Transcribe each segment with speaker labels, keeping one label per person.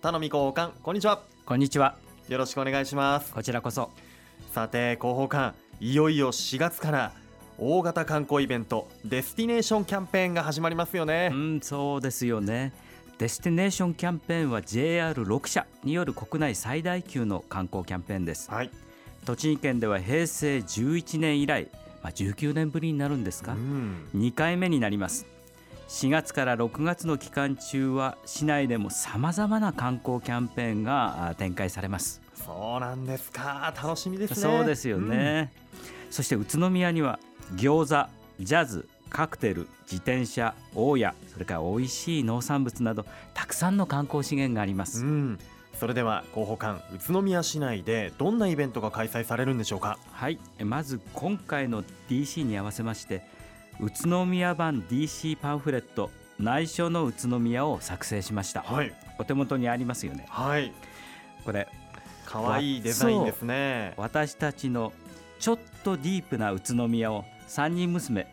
Speaker 1: 田野実広報官こんにちは。
Speaker 2: こんにちは。
Speaker 1: よろしくお願いします。
Speaker 2: こちらこそ。
Speaker 1: さて広報官いよいよ4月から大型観光イベントデスティネーションキャンペーンが始まりますよね。
Speaker 2: うんそうですよね。デスティネーションキャンペーンは JR6 社による国内最大級の観光キャンペーンです。
Speaker 1: はい。
Speaker 2: 栃木県では平成11年以来、まあ、19年ぶりになるんですか、
Speaker 1: うん。
Speaker 2: 2回目になります4月から6月の期間中は市内でもさまざまな観光キャンペーンがあ展開されます。
Speaker 1: そうなんですか。楽しみですね。
Speaker 2: そうですよね、そして宇都宮には餃子ジャズカクテル自転車大家それから美味しい農産物などたくさんの観光資源があります、
Speaker 1: うん、うんそれでは広報官宇都宮市内でどんなイベントが開催されるんでしょうか。
Speaker 2: はい。まず今回の DC に合わせまして宇都宮版 DC パンフレット内緒の宇都宮を作成しました、
Speaker 1: はい。
Speaker 2: お手元にありますよね。
Speaker 1: はい。
Speaker 2: これ
Speaker 1: 可愛いデザインですね。
Speaker 2: 私たちのちょっとディープな宇都宮を3人娘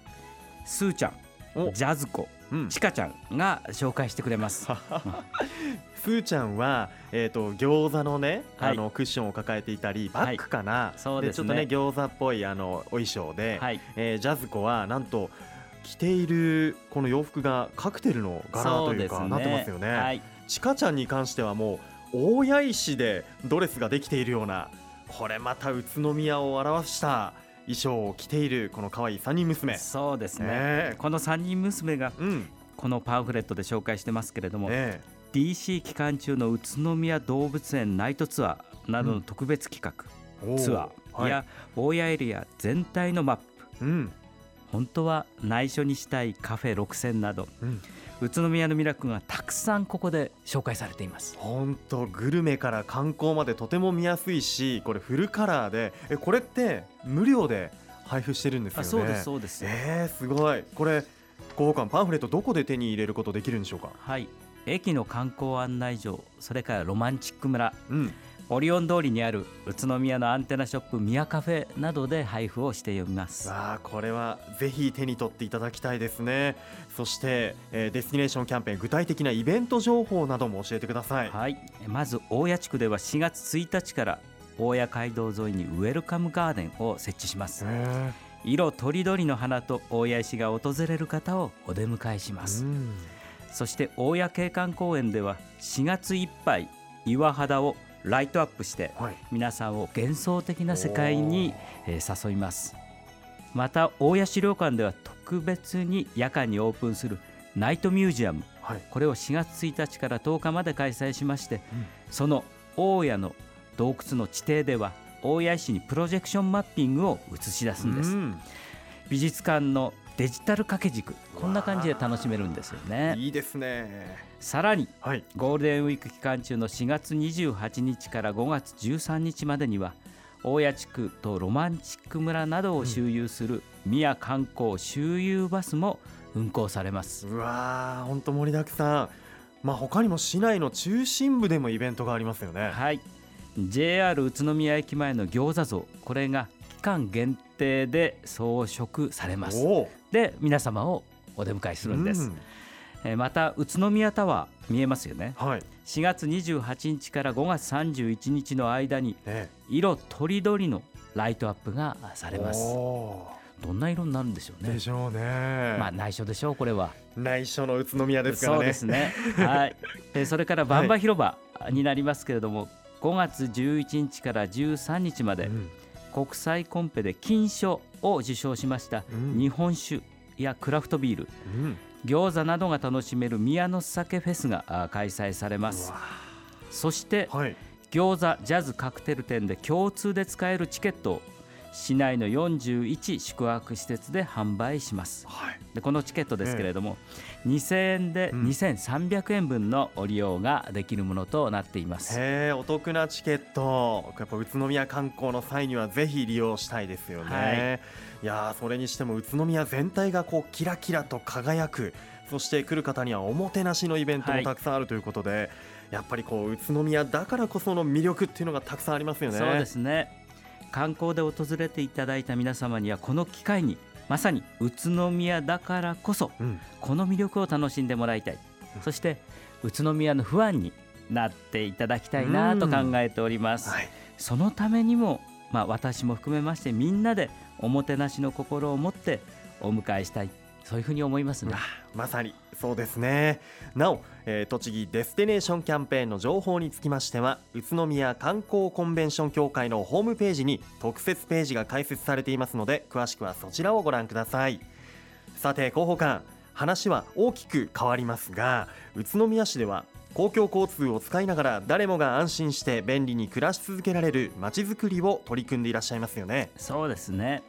Speaker 2: スーちゃん
Speaker 1: お。
Speaker 2: ジャズ子
Speaker 1: うん
Speaker 2: ちかちゃんが紹介してくれます。
Speaker 1: スーちゃんは、えー、と餃子のね、
Speaker 2: はい。
Speaker 1: あのクッションを抱えていたりバッグかな、
Speaker 2: そうですね。
Speaker 1: ちょっとね餃子っぽいあのお衣装で、
Speaker 2: はい。
Speaker 1: えージャズ子はなんと着ているこの洋服がカクテルの柄というか
Speaker 2: ね。
Speaker 1: なってますよね。
Speaker 2: はい。
Speaker 1: ちかちゃんに関してはもう大谷石でドレスができているようなこれまた宇都宮を表した衣装を着ているこの可愛い三人娘。
Speaker 2: そうですね。
Speaker 1: ねえ。
Speaker 2: この3人娘が
Speaker 1: うん、
Speaker 2: このパンフレットで紹介してますけれども、
Speaker 1: ね
Speaker 2: DC 期間中の宇都宮動物園ナイトツアーなどの特別企画、
Speaker 1: えおー。
Speaker 2: ツアーや大谷エリア全体のマップ。
Speaker 1: うん
Speaker 2: 本当は内緒にしたいカフェ6000など
Speaker 1: うん、
Speaker 2: 宇都宮の魅力がたくさんここで紹介されています。
Speaker 1: 本当グルメから観光までとても見やすいしこれフルカラーでえこれって無料で配布してるんですよね。
Speaker 2: あそうですそうです、
Speaker 1: えー、すごい。これ広報館パンフレットどこで手に入れることできるんでしょうか？
Speaker 2: はい。駅の観光案内所それからロマンチック村。
Speaker 1: うん
Speaker 2: オリオン通りにある宇都宮のアンテナショップ宮カフェなどで配布をしております。
Speaker 1: わあこれはぜひ手に取っていただきたいですね。そして、えーデスティネーションキャンペーン具体的なイベント情報なども教えてください。
Speaker 2: はい。まず大谷地区では4月1日から大谷街道沿いにウェルカムガーデンを設置します。
Speaker 1: へ
Speaker 2: 色とりどりの花と大谷石が訪れる方をお出迎えします、そして大谷景観公園では4月いっぱい岩肌をライトアップして
Speaker 1: はい。
Speaker 2: 皆さんを幻想的な世界に、えー誘います。また大谷資料館では特別に夜間にオープンするナイトミュージアム。
Speaker 1: はい。
Speaker 2: これを4月1日から10日まで開催しまして、
Speaker 1: うん。
Speaker 2: その大谷の洞窟の地底では大谷石にプロジェクションマッピングを映し出すんです、
Speaker 1: うん。
Speaker 2: 美術館のデジタル掛け軸。こんな感じで楽しめるんですよね。
Speaker 1: いいですね。
Speaker 2: さらに
Speaker 1: はい。
Speaker 2: ゴールデンウィーク期間中の4月28日から5月13日までには大谷地区とロマンチック村などを周遊する宮観光周遊バスも運行されます。
Speaker 1: うわー本当盛りだくさん。まあ他にも市内の中心部でもイベントがありますよね。
Speaker 2: はい。JR 宇都宮駅前の餃子像。これが期間限定で装飾されます。で皆様をお出迎えするんです、
Speaker 1: うん。
Speaker 2: えーまた宇都宮タワー見えますよね。
Speaker 1: はい。
Speaker 2: 4月28日から5月31日の間に
Speaker 1: ね
Speaker 2: 色とりどりのライトアップがされます。
Speaker 1: お
Speaker 2: どんな色になるんでしょうね。
Speaker 1: ーでしょうね、
Speaker 2: まあ内緒でしょうこれは。
Speaker 1: 内緒の宇都宮ですからね。
Speaker 2: そうですね。はい。えーそれからバンバ広場になりますけれども、5月11日から13日まで
Speaker 1: うん
Speaker 2: 国際コンペで金賞を受賞しました
Speaker 1: うん。
Speaker 2: 日本酒やクラフトビール。
Speaker 1: うん。
Speaker 2: 餃子などが楽しめる宮の酒フェスがあ開催されます。そして
Speaker 1: はい。
Speaker 2: 餃子ジャズカクテル店で共通で使えるチケットを市内の41宿泊施設で販売します。
Speaker 1: はい。
Speaker 2: でこのチケットですけれども、2000円で
Speaker 1: うん。
Speaker 2: 2300円分の利用ができるものとなっています、
Speaker 1: へえお得なチケット。やっぱ宇都宮観光の際にはぜひ利用したいですよね、、
Speaker 2: はい。
Speaker 1: やーそれにしても宇都宮全体がこうキラキラと輝くそして来る方にはおもてなしのイベントもたくさんあるということで、やっぱりこう宇都宮だからこその魅力っていうのがたくさんありますよね。
Speaker 2: そうですね観光で訪れていただいた皆様にはこの機会にまさに宇都宮だからこそ
Speaker 1: うん。
Speaker 2: この魅力を楽しんでもらいたい。そして宇都宮のファンになっていただきたいなと考えております。
Speaker 1: はい。
Speaker 2: そのためにも、まあ、私も含めましてみんなでおもてなしの心を持ってお迎えしたいそういうふうに思いますね。
Speaker 1: あ。まさにそうですね。なお、えー栃木デスティネーションキャンペーンの情報につきましては宇都宮観光コンベンション協会のホームページに特設ページが開設されていますので詳しくはそちらをご覧ください。さて広報官話は大きく変わりますが宇都宮市では公共交通を使いながら誰もが安心して便利に暮らし続けられるまちづくりを取り組んでいらっしゃいますよね。
Speaker 2: そうですね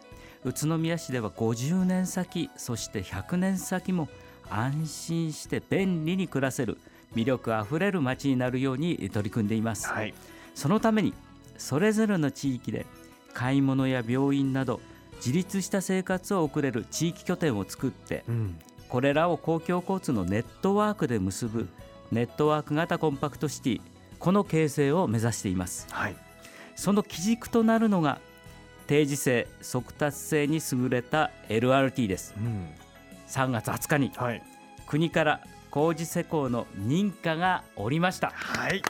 Speaker 2: 宇都宮市では50年先そして100年先も安心して便利に暮らせる魅力あふれる街になるように取り組んでいます、
Speaker 1: はい。
Speaker 2: そのためにそれぞれの地域で買い物や病院など自立した生活を送れる地域拠点を作って
Speaker 1: うん。
Speaker 2: これらを公共交通のネットワークで結ぶネットワーク型コンパクトシティこの形成を目指しています。
Speaker 1: はい。
Speaker 2: その基軸となるのが定時性速達性に優れた LRT です。
Speaker 1: うん。
Speaker 2: 3月20日に
Speaker 1: はい。
Speaker 2: 国から工事施工の認可がおりました。
Speaker 1: はい。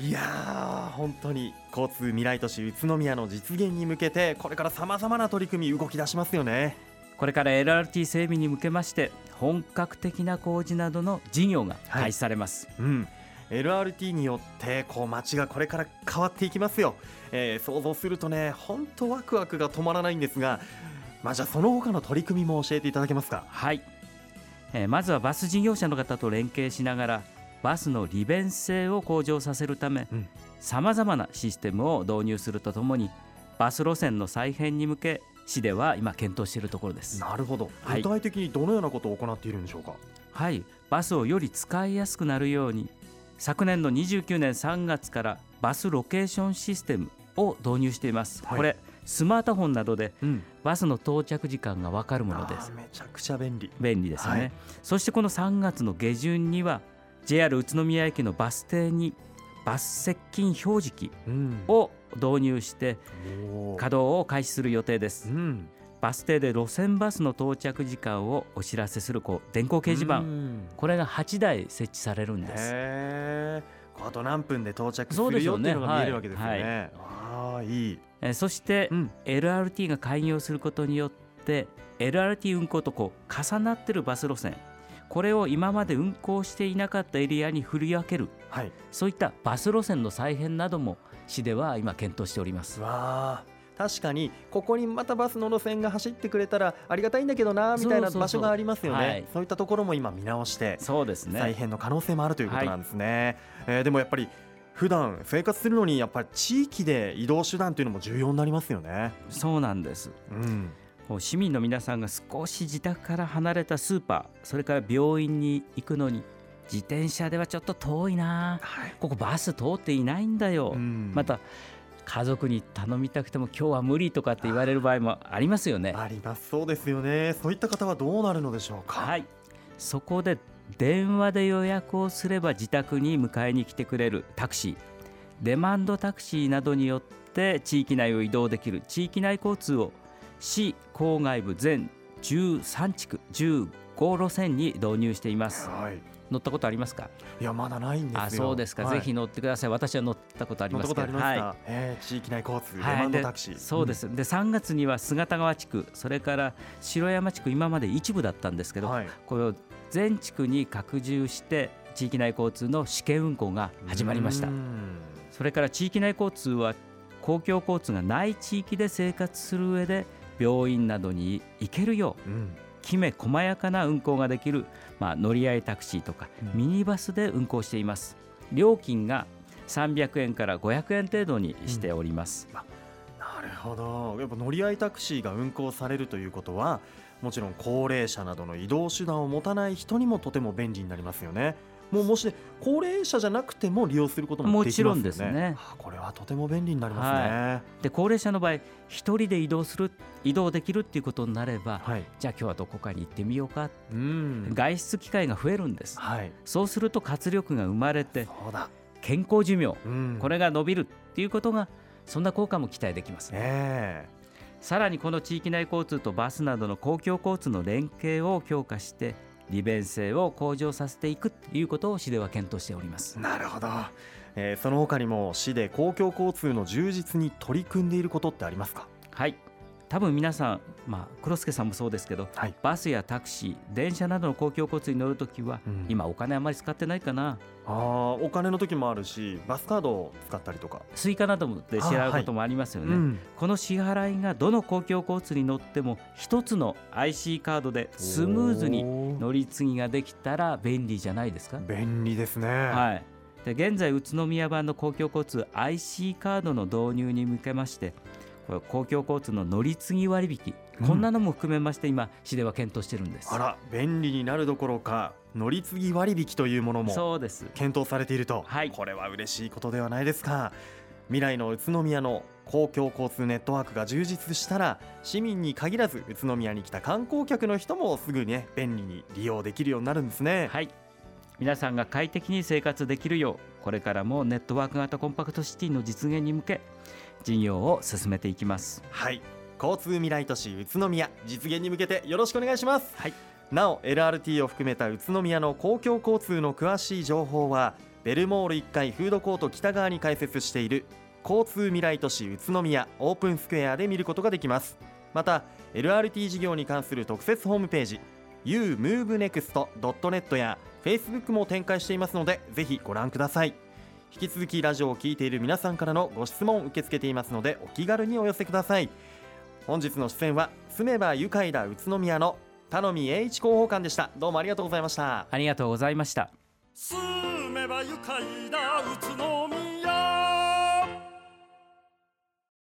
Speaker 1: いやー本当に交通未来都市宇都宮の実現に向けてこれからさまざまな取り組み動き出しますよね。
Speaker 2: これから LRT 整備に向けまして本格的な工事などの事業が開始されます、
Speaker 1: うん LRT によってこう街がこれから変わっていきますよ、えー想像するとね本当ワクワクが止まらないんですがまあじゃあその他の取り組みも教えていただけますか？
Speaker 2: はい、えーまずはバス事業者の方と連携しながらバスの利便性を向上させるため
Speaker 1: うん。
Speaker 2: さまざまなシステムを導入するとともにバス路線の再編に向け市では今検討しているところです。
Speaker 1: なるほど。
Speaker 2: はい。
Speaker 1: 具体的にどのようなことを行っているんでしょうか？
Speaker 2: はい。バスをより使いやすくなるように昨年の29年3月からバスロケーションシステムを導入しています、
Speaker 1: はい。
Speaker 2: これスマートフォンなどで
Speaker 1: うん。
Speaker 2: バスの到着時間が分かるもので
Speaker 1: あ
Speaker 2: す
Speaker 1: ーめちゃくちゃ便利。
Speaker 2: 便利ですよね、
Speaker 1: はい。
Speaker 2: そしてこの3月の下旬には JR 宇都宮駅のバス停にバス接近表示器
Speaker 1: うん。
Speaker 2: を導入して稼働を開始する予定です。
Speaker 1: うん
Speaker 2: バス停で路線バスの到着時間をお知らせするこう電光掲示板。
Speaker 1: うん。
Speaker 2: これが8台設置されるんです。
Speaker 1: あと何分で到着するよってい
Speaker 2: う
Speaker 1: のが見えるわけですよね、
Speaker 2: はい。
Speaker 1: ああいい、
Speaker 2: えーそして
Speaker 1: うん。
Speaker 2: LRT が開業することによって LRT 運行とこう重なってるバス路線。これを今まで運行していなかったエリアに振り分ける。
Speaker 1: はい。
Speaker 2: そういったバス路線の再編なども市では今検討しております。
Speaker 1: わあ確かにここにまたバスの路線が走ってくれたらありがたいんだけどなみたいな場所がありますよね。
Speaker 2: はい。
Speaker 1: そういったところも今見直して
Speaker 2: そうですね。
Speaker 1: 再編の可能性もあるということなんですね、えーでもやっぱり普段生活するのにやっぱり地域で移動手段というのも重要になりますよね。
Speaker 2: そうなんです。
Speaker 1: うん。
Speaker 2: 市民の皆さんが少し自宅から離れたスーパー、それから病院に行くのに自転車ではちょっと遠いな。
Speaker 1: はい。
Speaker 2: ここバス通っていないんだよ。
Speaker 1: うん。
Speaker 2: また家族に頼みたくても今日は無理とかって言われる場合もありますよね。
Speaker 1: あります。そうですよね。そういった方はどうなるのでしょうか？
Speaker 2: はい、そこで電話で予約をすれば自宅に迎えに来てくれるタクシー。デマンドタクシーなどによって地域内を移動できる。地域内交通を市郊外部全13地区15路線に導入しています。
Speaker 1: はい
Speaker 2: 乗ったことありますか？
Speaker 1: いやまだないんですよ。
Speaker 2: あそうですか、
Speaker 1: はい。
Speaker 2: ぜひ乗ってください。私は乗ったことあり
Speaker 1: 乗ったこと
Speaker 2: ますけど
Speaker 1: ありますか、えー地域内交通、
Speaker 2: はい。
Speaker 1: タクシー。
Speaker 2: そうです、で3月には姿川地区それから城山地区今まで一部だったんですけど、
Speaker 1: うんはい。
Speaker 2: これを全地区に拡充して地域内交通の試験運行が始まりました。
Speaker 1: うん。
Speaker 2: それから地域内交通は公共交通がない地域で生活する上で病院などに行けるよう
Speaker 1: うん
Speaker 2: きめ細やかな運行ができる、まあ、乗り合いタクシーとか
Speaker 1: うん。
Speaker 2: ミニバスで運行しています。料金が300円から500円程度にしております、
Speaker 1: なるほど。やっぱ乗り合いタクシーが運行されるということはもちろん高齢者などの移動手段を持たない人にもとても便利になりますよねもうもし高齢者じゃなくても利用することもできますよね。
Speaker 2: もちろんですね。
Speaker 1: あこれはとても便利になりますね。
Speaker 2: で高齢者の場合一人で移動する移動できるっていうことになれば
Speaker 1: はい、
Speaker 2: じゃあ今日はどこかに行ってみようか。
Speaker 1: うん。
Speaker 2: 外出機会が増えるんです。
Speaker 1: はい。
Speaker 2: そうすると活力が生まれて健康寿命
Speaker 1: うん、
Speaker 2: これが伸びるっていうことがそんな効果も期待できます、
Speaker 1: え。
Speaker 2: さらにこの地域内交通とバスなどの公共交通の連携を強化して利便性を向上させていくということを市では検討しております。
Speaker 1: なるほど、えー、その他にも市で公共交通の充実に取り組んでいることってありますか？
Speaker 2: はい多分皆さん、まあ、黒助さんもそうですけど、はい、バスやタクシー電車などの公共交通に乗るときは、うん、今お金あまり使ってないかな。
Speaker 1: あお金の時もあるしバスカードを使ったりとか。
Speaker 2: スイカなどで支払うこともありますよね、はい。うん、この支払いがどの公共交通に乗っても一つの IC カードでスムーズに乗り継ぎができたら便利じゃないですか？
Speaker 1: 便利ですね。
Speaker 2: はい。で現在宇都宮版の公共交通 IC カードの導入に向けまして公共交通の乗り継ぎ割引、うん、こんなのも含めまして今市では検討してるんです。
Speaker 1: あら便利になるどころか乗り継ぎ割引というものもそうです。検討されていると、はい、これは嬉しいことではないですか。未来の宇都宮の公共交通ネットワークが充実したら市民に限らず宇都宮に来た観光客の人もすぐね便利に利用できるようになるんですね。
Speaker 2: はい。皆さんが快適に生活できるようこれからもネットワーク型コンパクトシティの実現に向け事業を進めていきます。
Speaker 1: はい。交通未来都市宇都宮実現に向けてよろしくお願いします。
Speaker 2: はい。
Speaker 1: なお LRT を含めた宇都宮の公共交通の詳しい情報はベルモール1階フードコート北側に開設している交通未来都市宇都宮オープンスクエアで見ることができます。また LRT 事業に関する特設ホームページ umovenext.net や Facebook も展開していますのでぜひご覧ください引き続きラジオを聴いている皆さんからのご質問を受け付けていますのでお気軽にお寄せください。本日の出演は住めば愉快だ宇都宮の田野見栄一広報官でした。どうもありがとうございました。
Speaker 2: ありがとうございました。
Speaker 3: 住めば愉快だ宇都宮